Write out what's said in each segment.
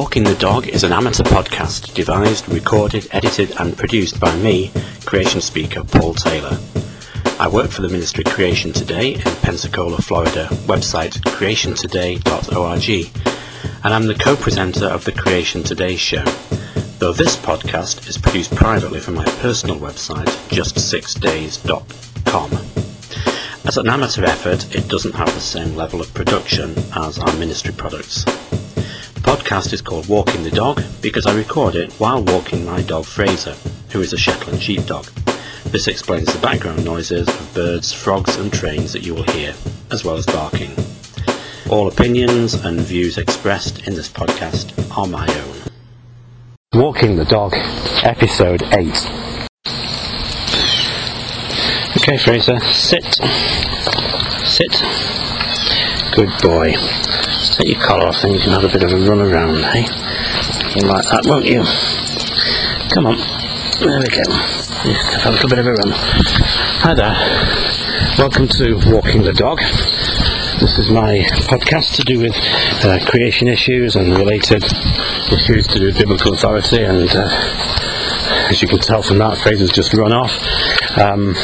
Walking the Dog is an amateur podcast devised, recorded, edited, and produced by me, creation speaker Paul Taylor. I work for the Ministry of Creation Today in Pensacola, Florida, website creationtoday.org, and I'm the co presenter of the Creation Today show. Though this podcast is produced privately from my personal website, justsixdays.com. As an amateur effort, it doesn't have the same level of production as our ministry products. The podcast is called Walking the Dog because I record it while walking my dog Fraser, who is a Shetland sheepdog. This explains the background noises of birds, frogs and trains that you will hear, as well as barking. All opinions and views expressed in this podcast are my own. Walking the Dog, Episode 8. Okay, Fraser, sit. Sit. Good boy. Take your collar off and you can have a bit of a run around, hey? You'll like that, won't you? Come on. There we go. Just have a little bit of a run. Hi there. Welcome to Walking the Dog. This is my podcast to do with uh, creation issues and related issues to do with biblical authority and uh, as you can tell from that, Fraser's just run off. Um,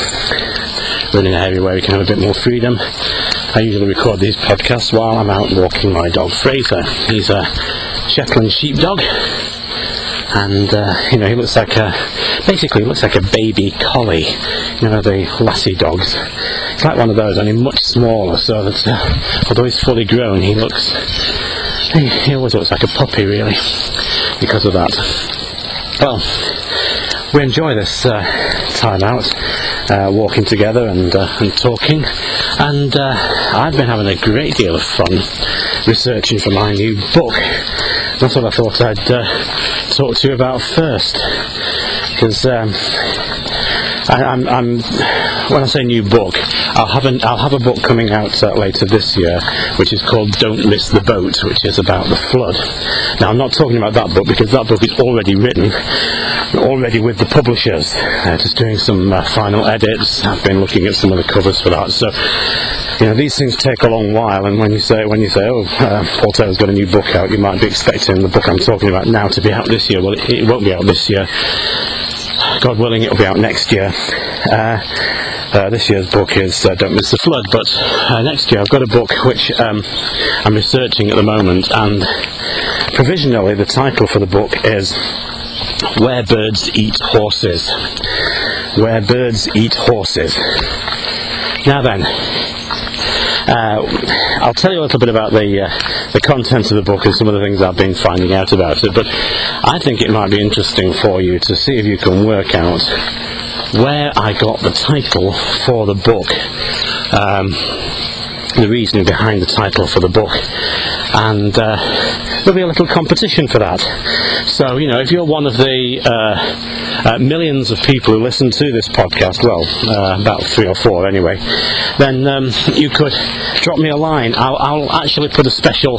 in an area where we can have a bit more freedom. I usually record these podcasts while I'm out walking my dog Fraser. He's a Shetland sheepdog, and uh, you know he looks like a basically he looks like a baby collie. You know the lassie dogs. It's like one of those, only much smaller. So that uh, although he's fully grown, he looks he, he always looks like a puppy really because of that. Well, we enjoy this uh, time out, uh, walking together and, uh, and talking, and uh, I've been having a great deal of fun researching for my new book. That's what I thought I'd uh, talk to you about first, because um, I'm, I'm, when I say new book, I'll have, an, I'll have a book coming out uh, later this year, which is called Don't Miss the Boat, which is about the flood. Now, I'm not talking about that book because that book is already written, already with the publishers, uh, just doing some uh, final edits. I've been looking at some of the covers for that. So, you know, these things take a long while, and when you say, when you say, oh, uh, Taylor's got a new book out, you might be expecting the book I'm talking about now to be out this year. Well, it, it won't be out this year. God willing, it'll be out next year. Uh, uh, this year's book is uh, Don't Miss the Flood, but uh, next year I've got a book which um, I'm researching at the moment, and provisionally the title for the book is Where Birds Eat Horses. Where Birds Eat Horses. Now then, uh, I'll tell you a little bit about the uh, the contents of the book and some of the things I've been finding out about it. But I think it might be interesting for you to see if you can work out where I got the title for the book. Um, the reasoning behind the title for the book, and uh, there'll be a little competition for that. So, you know, if you're one of the uh, uh, millions of people who listen to this podcast, well, uh, about three or four anyway, then um, you could drop me a line. I'll, I'll, actually put a special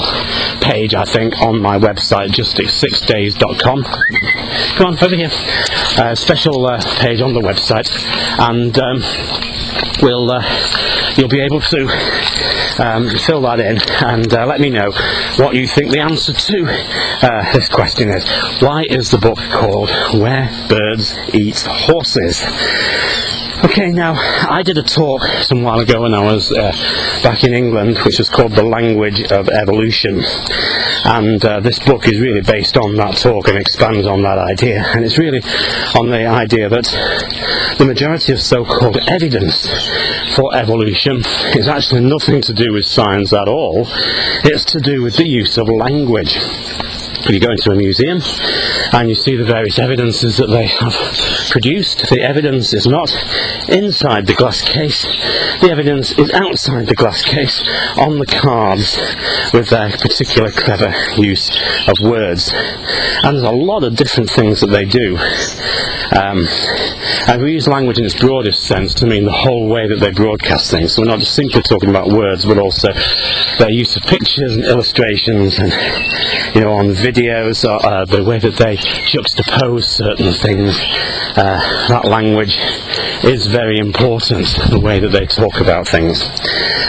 page, I think, on my website, just6days.com. Come on, over here. A special uh, page on the website, and um, we'll uh, you'll be able to um, fill that in and uh, let me know what you think the answer to uh, this question is. Why is the book called Where Birds Eat Horses? Okay, now I did a talk some while ago when I was uh, back in England, which was called The Language of Evolution. And uh, this book is really based on that talk and expands on that idea. And it's really on the idea that the majority of so called evidence for evolution is actually nothing to do with science at all, it's to do with the use of language if you go into a museum and you see the various evidences that they have produced, the evidence is not inside the glass case, the evidence is outside the glass case on the cards with their particular clever use of words. And there's a lot of different things that they do. Um, and we use language in its broadest sense to mean the whole way that they broadcast things. So we're not just simply talking about words, but also their use of pictures and illustrations and you know, on videos, or, uh, the way that they juxtapose certain things. Uh, that language is very important, the way that they talk about things.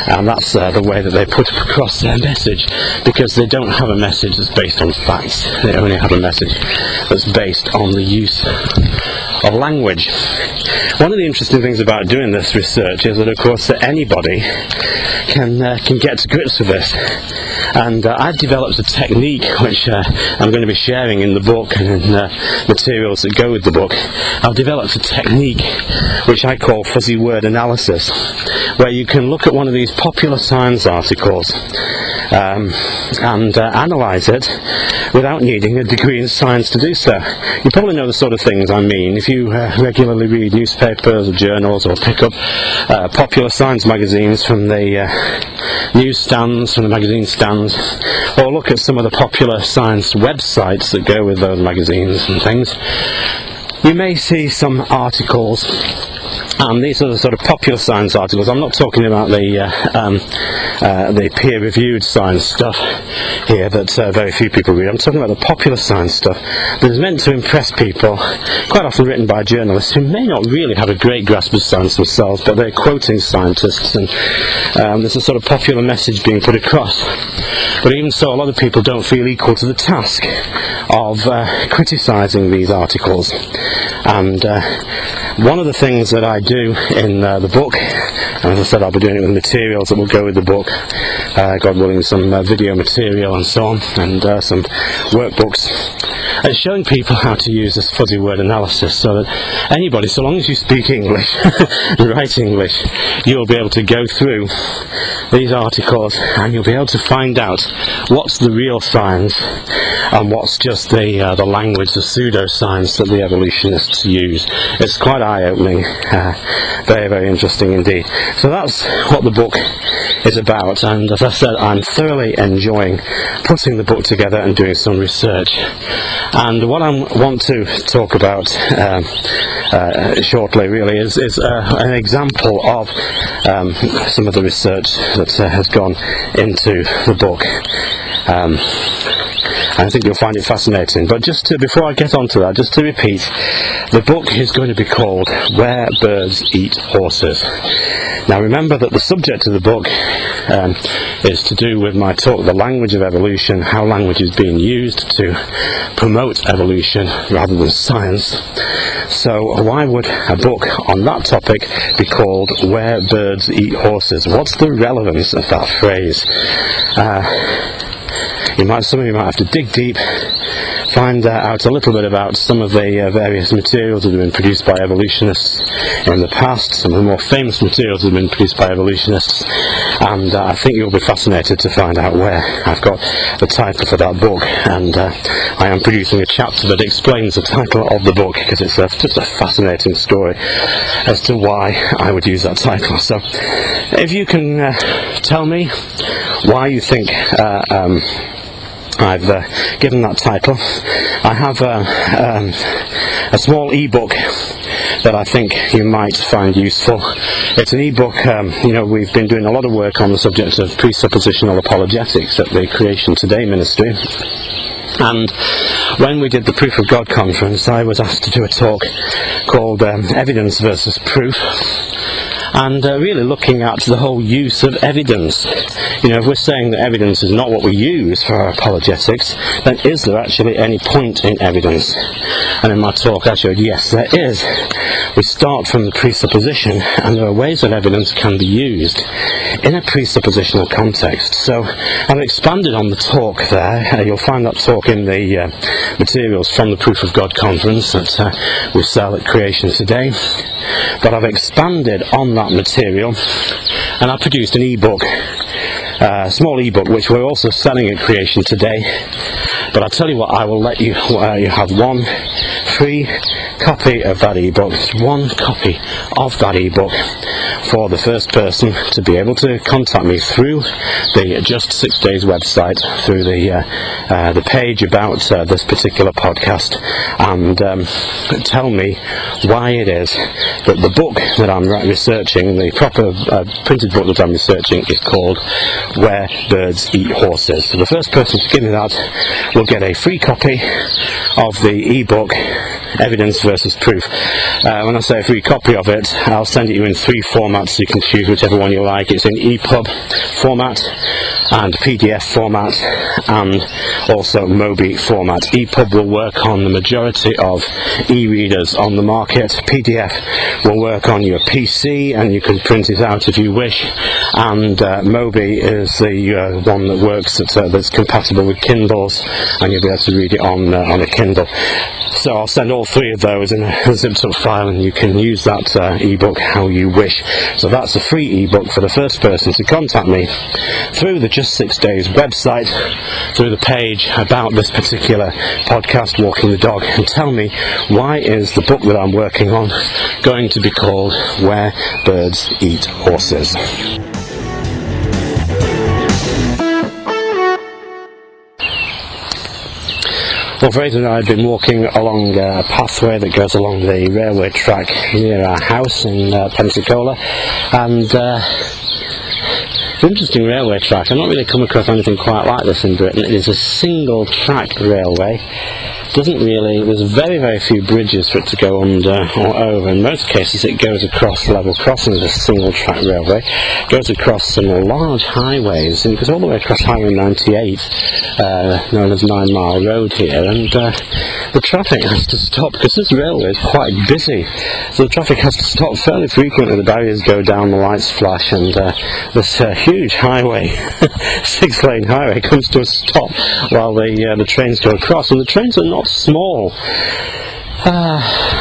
And that's uh, the way that they put across their message, because they don't have a message that's based on facts. They only have a message that's based on the use of language. One of the interesting things about doing this research is that, of course, that anybody can uh, can get to grips with this. And uh, I've developed a technique which uh, I'm going to be sharing in the book and in uh, materials that go with the book. I've developed a technique which I call fuzzy word analysis, where you can look at one of these popular science articles um, and uh, analyse it without needing a degree in science to do so. You probably know the sort of things I mean. If you uh, regularly read newspapers or journals or pick up uh, popular science magazines from the uh, newsstands, from the magazine stands, or look at some of the popular science websites that go with those magazines and things, you may see some articles and these are the sort of popular science articles. I'm not talking about the uh, um, uh, the peer-reviewed science stuff here that uh, very few people read. I'm talking about the popular science stuff that is meant to impress people, quite often written by journalists who may not really have a great grasp of science themselves, but they're quoting scientists, and um, there's a sort of popular message being put across. But even so, a lot of people don't feel equal to the task of uh, criticising these articles, and uh, one of the things that I do in uh, the book, and as I said, I'll be doing it with materials that will go with the book, uh, God willing, some uh, video material and so on, and uh, some workbooks, and showing people how to use this fuzzy word analysis so that anybody, so long as you speak English, write English, you'll be able to go through these articles and you'll be able to find out what's the real science and what's just the uh, the language, the pseudoscience that the evolutionists use. It's quite eye-opening, uh, very very interesting indeed. So that's what the book is about, and as I said, I'm thoroughly enjoying putting the book together and doing some research. And what I want to talk about um, uh, shortly, really, is, is uh, an example of um, some of the research that uh, has gone into the book. Um, I think you'll find it fascinating. But just to, before I get on to that, just to repeat, the book is going to be called Where Birds Eat Horses. Now remember that the subject of the book um, is to do with my talk, the language of evolution, how language is being used to promote evolution rather than science. So why would a book on that topic be called Where Birds Eat Horses? What's the relevance of that phrase? Uh, you might, some of you might have to dig deep, find out a little bit about some of the uh, various materials that have been produced by evolutionists in the past, some of the more famous materials that have been produced by evolutionists, and uh, I think you'll be fascinated to find out where. I've got the title for that book, and uh, I am producing a chapter that explains the title of the book because it's a, just a fascinating story as to why I would use that title. So, if you can uh, tell me why you think uh, um, I've uh, given that title. I have um, a small e-book that I think you might find useful. It's an e-book, um, you know, we've been doing a lot of work on the subject of presuppositional apologetics at the Creation Today Ministry. And when we did the Proof of God conference, I was asked to do a talk called um, Evidence versus Proof and uh, really looking at the whole use of evidence. You know, if we're saying that evidence is not what we use for our apologetics, then is there actually any point in evidence? And in my talk I showed yes, there is. We start from the presupposition, and there are ways that evidence can be used in a presuppositional context. So I've expanded on the talk there. Uh, you'll find that talk in the uh, materials from the Proof of God conference that uh, we sell at Creation Today. But I've expanded on that material and I produced an e-book, uh, a small e-book which we're also selling at Creation Today. But I'll tell you what, I will let you, uh, you have one free copy of that ebook, one copy of that ebook for the first person to be able to contact me through the Just Six Days website, through the uh, uh, the page about uh, this particular podcast, and um, tell me why it is that the book that I'm researching, the proper uh, printed book that I'm researching, is called Where Birds Eat Horses. So the first person to give me that will get a free copy of the ebook Evidence versus Proof. Uh, when I say a free copy of it, I'll send it you in three formats so you can choose whichever one you like. It's in EPUB format and PDF format and also Mobi format. EPUB will work on the majority of e-readers on the market. PDF will work on your PC and you can print it out if you wish. And uh, Mobi is the uh, one that works uh, that's compatible with Kindles and you'll be able to read it on uh, on a Kindle. So I'll send all three of those in a zip file and you can use that uh, ebook how you wish. So that's a free ebook for the first person to contact me through the Just Six Days website, through the page about this particular podcast, Walking the Dog, and tell me why is the book that I'm working on going to be called Where Birds Eat Horses. Well, Fraser and I have been walking along a pathway that goes along the railway track near our house in uh, Pensacola, and uh, it's an interesting railway track. I've not really come across anything quite like this in Britain. It is a single track railway doesn't really, there's very, very few bridges for it to go under or over. In most cases, it goes across level crossings, of a single track railway, goes across some large highways, and it goes all the way across Highway 98, uh, known as Nine Mile Road here, and uh, the traffic has to stop because this railway is quite busy, so the traffic has to stop fairly frequently. The barriers go down, the lights flash, and uh, this uh, huge highway, six lane highway, comes to a stop while the, uh, the trains go across, and the trains are not not small. Uh,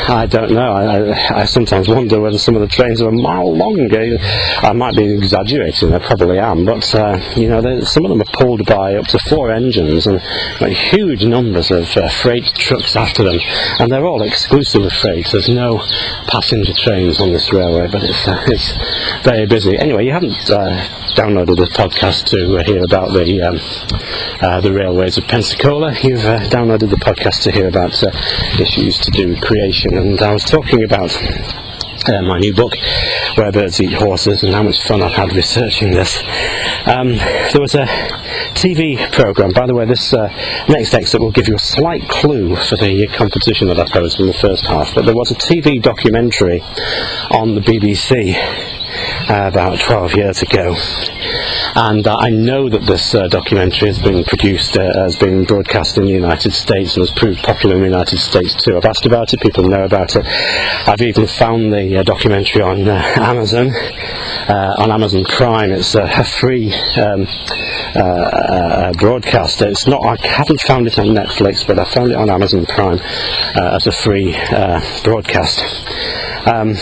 I don't know. I, I, sometimes wonder whether some of the trains are a mile long. I might be exaggerating. I probably am, but uh, you know, some of them are pulled by up to four engines and like, huge numbers of uh, freight trucks after them, and they're all exclusively freight. There's no passenger trains on this railway, but it's uh, it's very busy. Anyway, you haven't uh, downloaded the podcast to hear about the um, uh, the railways of Pensacola. You've downloaded the podcast to hear about issues to do with creation, and I was talking about uh, my new book, Where Birds Eat Horses, and how much fun I've had researching this. Um, there was a TV program, by the way, this uh, next excerpt will give you a slight clue for the competition that I posed in the first half, but there was a TV documentary on the BBC uh, about 12 years ago. And uh, I know that this uh, documentary has been produced, uh, has been broadcast in the United States and has proved popular in the United States too. I've asked about it, people know about it. I've even found the uh, documentary on uh, Amazon, on Amazon Prime. It's a free um, broadcast. It's not, I haven't found it on Netflix, but I found it on Amazon Prime as a free broadcast. Um,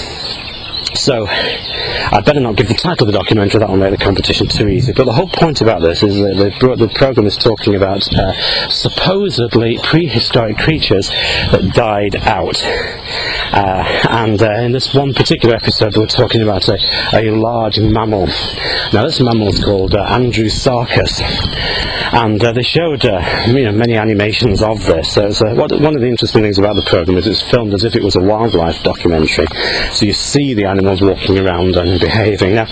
so, I'd better not give the title of the documentary, that will make the competition too easy. But the whole point about this is that the, the program is talking about uh, supposedly prehistoric creatures that died out. Uh, and uh, in this one particular episode, we're talking about a, a large mammal. Now, this mammal is called uh, Andrewsarchus and uh, they showed uh, you know, many animations of this. So what, one of the interesting things about the program is it's filmed as if it was a wildlife documentary. So you see the animals walking around and behaving. Now,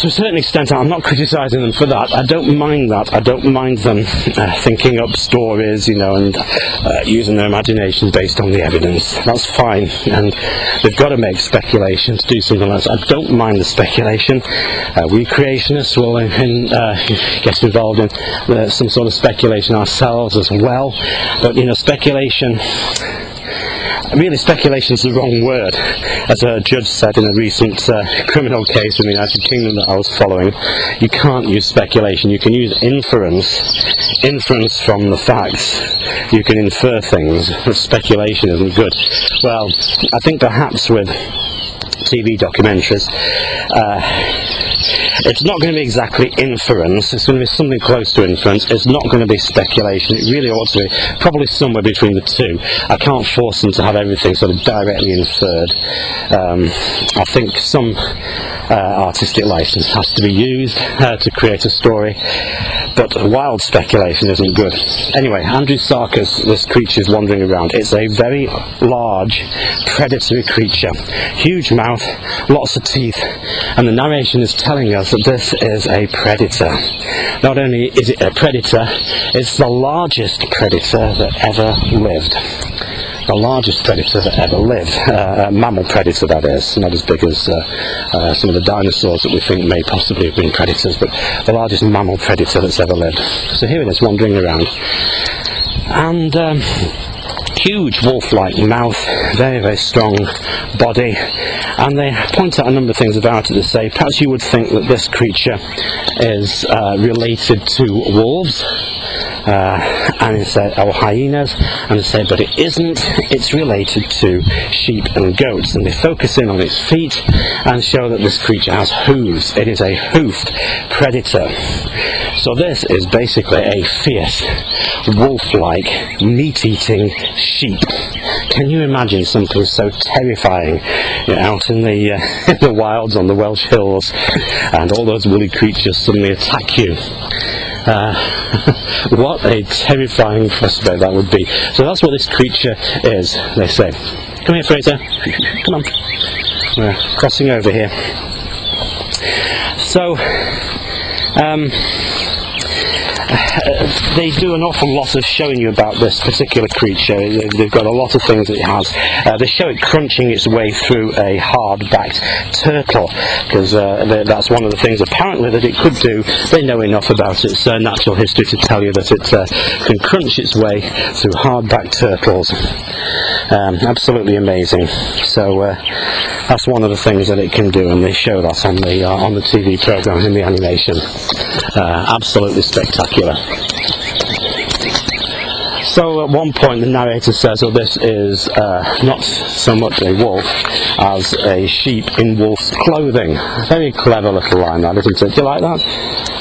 to a certain extent, I'm not criticising them for that. I don't mind that. I don't mind them uh, thinking up stories, you know, and uh, using their imagination based on the evidence. That's fine, and they've got to make speculation to do something like that. I don't mind the speculation. Uh, we creationists will in, uh, get involved in uh, some sort of speculation ourselves as well, but you know, speculation really speculation is the wrong word. As a judge said in a recent uh, criminal case in the United Kingdom that I was following, you can't use speculation, you can use inference. Inference from the facts. You can infer things, speculation isn't good. Well, I think perhaps with TV documentaries, uh, it's not going to be exactly inference. It's going to be something close to inference. It's not going to be speculation. It really ought to be probably somewhere between the two. I can't force them to have everything sort of directly inferred. Um, I think some uh, artistic license has to be used uh, to create a story, but wild speculation isn't good. Anyway, Andrewsarchus, this creature is wandering around. It's a very large predatory creature, huge mouth, lots of teeth, and the narration is telling us that this is a predator. Not only is it a predator, it's the largest predator that ever lived the largest predator that ever lived, uh, a mammal predator that is, not as big as uh, uh, some of the dinosaurs that we think may possibly have been predators, but the largest mammal predator that's ever lived. So here it is wandering around. And um, huge wolf-like mouth, very, very strong body, and they point out a number of things about it. To say perhaps you would think that this creature is uh, related to wolves, uh, and it said, or hyenas, and say, but it isn't, it's related to sheep and goats, and they focus in on its feet and show that this creature has hooves. It is a hoofed predator. So this is basically a fierce, wolf-like, meat-eating sheep. Can you imagine something so terrifying you know, out in the, uh, in the wilds on the Welsh hills, and all those woolly creatures suddenly attack you? Uh, what a terrifying prospect that would be. So that's what this creature is, they say. Come here, Fraser. Come on. We're crossing over here. So, um, they do an awful lot of showing you about this particular creature. They've got a lot of things it has. Uh, they show it crunching its way through a hard-backed turtle, because uh, that's one of the things apparently that it could do. They know enough about its natural history to tell you that it uh, can crunch its way through hard-backed turtles. Um, absolutely amazing. So uh, that's one of the things that it can do, and they show that on the uh, on the TV program in the animation. absolutely spectacular. So at one point the narrator says that this is uh, not so much a wolf as a sheep in wolf's clothing. Very clever little line that, isn't it? Do you like that?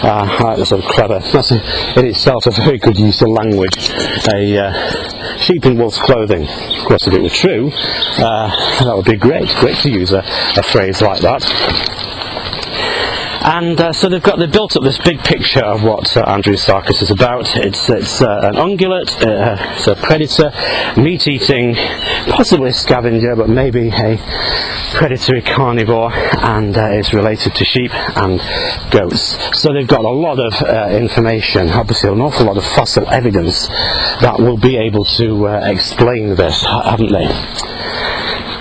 Uh, I like that sort of clever. That's in itself a very good use of language. A uh, sheep in wolf's clothing. Of course, if it were true, uh, that would be great. Great to use a, a phrase like that. And uh, so they've got they built up this big picture of what uh, Andrewsarchus is about. It's it's uh, an ungulate, uh, it's a predator, meat-eating, possibly a scavenger, but maybe a predatory carnivore, and uh, it's related to sheep and goats. So they've got a lot of uh, information, obviously an awful lot of fossil evidence that will be able to explain this, haven't they?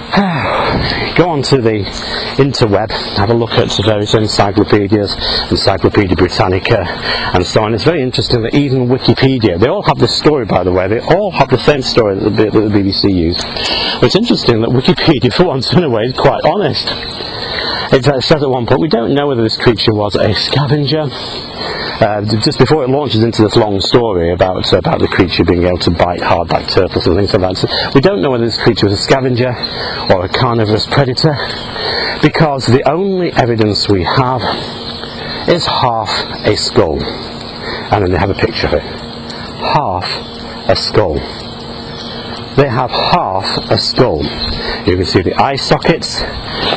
Go on to the interweb, have a look at various encyclopedias, Encyclopedia Britannica, and so on. It's very interesting that even Wikipedia, they all have this story, by the way, they all have the same story that the, BBC used. But it's interesting that Wikipedia, for once in a way, is quite honest. It says at one point, we don't know whether this creature was a scavenger, uh, just before it launches into this long story about uh, about the creature being able to bite hardback turtles and things like that, so we don't know whether this creature was a scavenger or a carnivorous predator because the only evidence we have is half a skull. And then they have a picture of it. Half a skull. They have half a skull. You can see the eye sockets,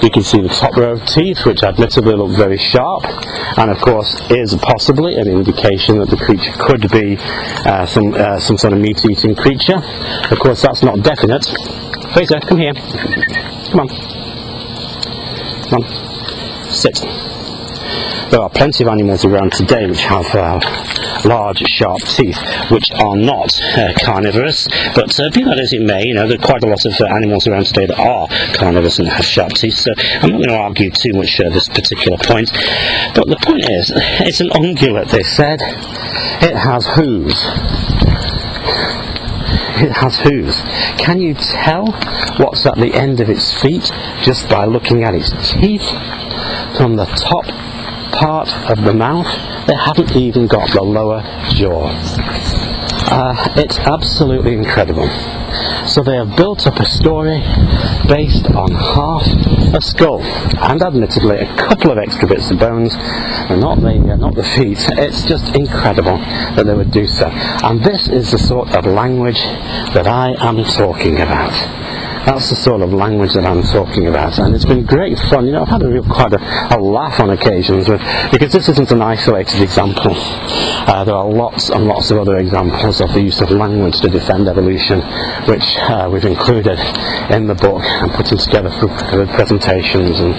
you can see the top row of teeth, which admittedly look very sharp, and of course is possibly an indication that the creature could be uh, some, uh, some sort of meat-eating creature. Of course, that's not definite. Fraser, come here. Come on. Come on, sit. There are plenty of animals around today which have uh, large, sharp teeth, which are not uh, carnivorous. But uh, be that as it may, you know, there are quite a lot of uh, animals around today that are carnivorous and have sharp teeth. So I'm not going to argue too much uh, this particular point. But the point is, it's an ungulate. They said it has hooves it has hooves. Can you tell what's at the end of its feet just by looking at its teeth? From the top part of the mouth, they haven't even got the lower jaw. Uh, it's absolutely incredible. So they have built up a story based on half a skull, and admittedly a couple of extra bits of bones, and not the uh, not the feet. It's just incredible that they would do so. And this is the sort of language that I am talking about. That's the sort of language that I'm talking about, and it's been great fun. You know, I've had a real quite a, a laugh on occasions with, because this isn't an isolated example. Uh, there are lots and lots of other examples of the use of language to defend evolution, which uh, we've included in the book and putting together the presentations and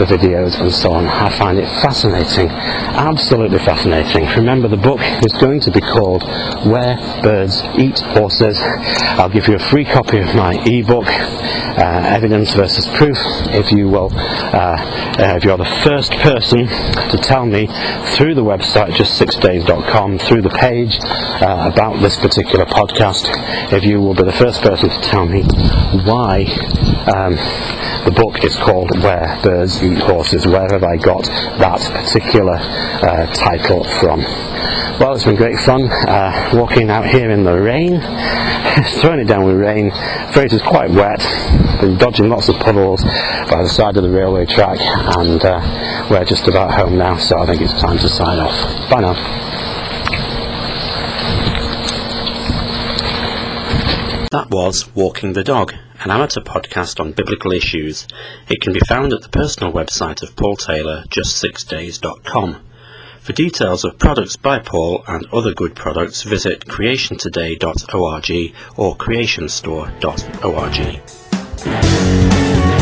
the videos and so on. I find it fascinating, absolutely fascinating. Remember, the book is going to be called Where Birds Eat Horses. I'll give you a free copy of my ebook evidence versus proof, if you will, uh, uh, if you're the first person to tell me through the website just6days.com, through the page uh, about this particular podcast, if you will be the first person to tell me why um, the book is called Where Birds Eat Horses, where have I got that particular uh, title from? Well, it's been great fun uh, walking out here in the rain, throwing it down with rain. Afraid is quite wet. Been dodging lots of puddles by the side of the railway track, and uh, we're just about home now. So I think it's time to sign off. Bye now. That was Walking the Dog, an amateur podcast on biblical issues. It can be found at the personal website of Paul Taylor, just6days.com. For details of products by Paul and other good products, visit creationtoday.org or creationstore.org.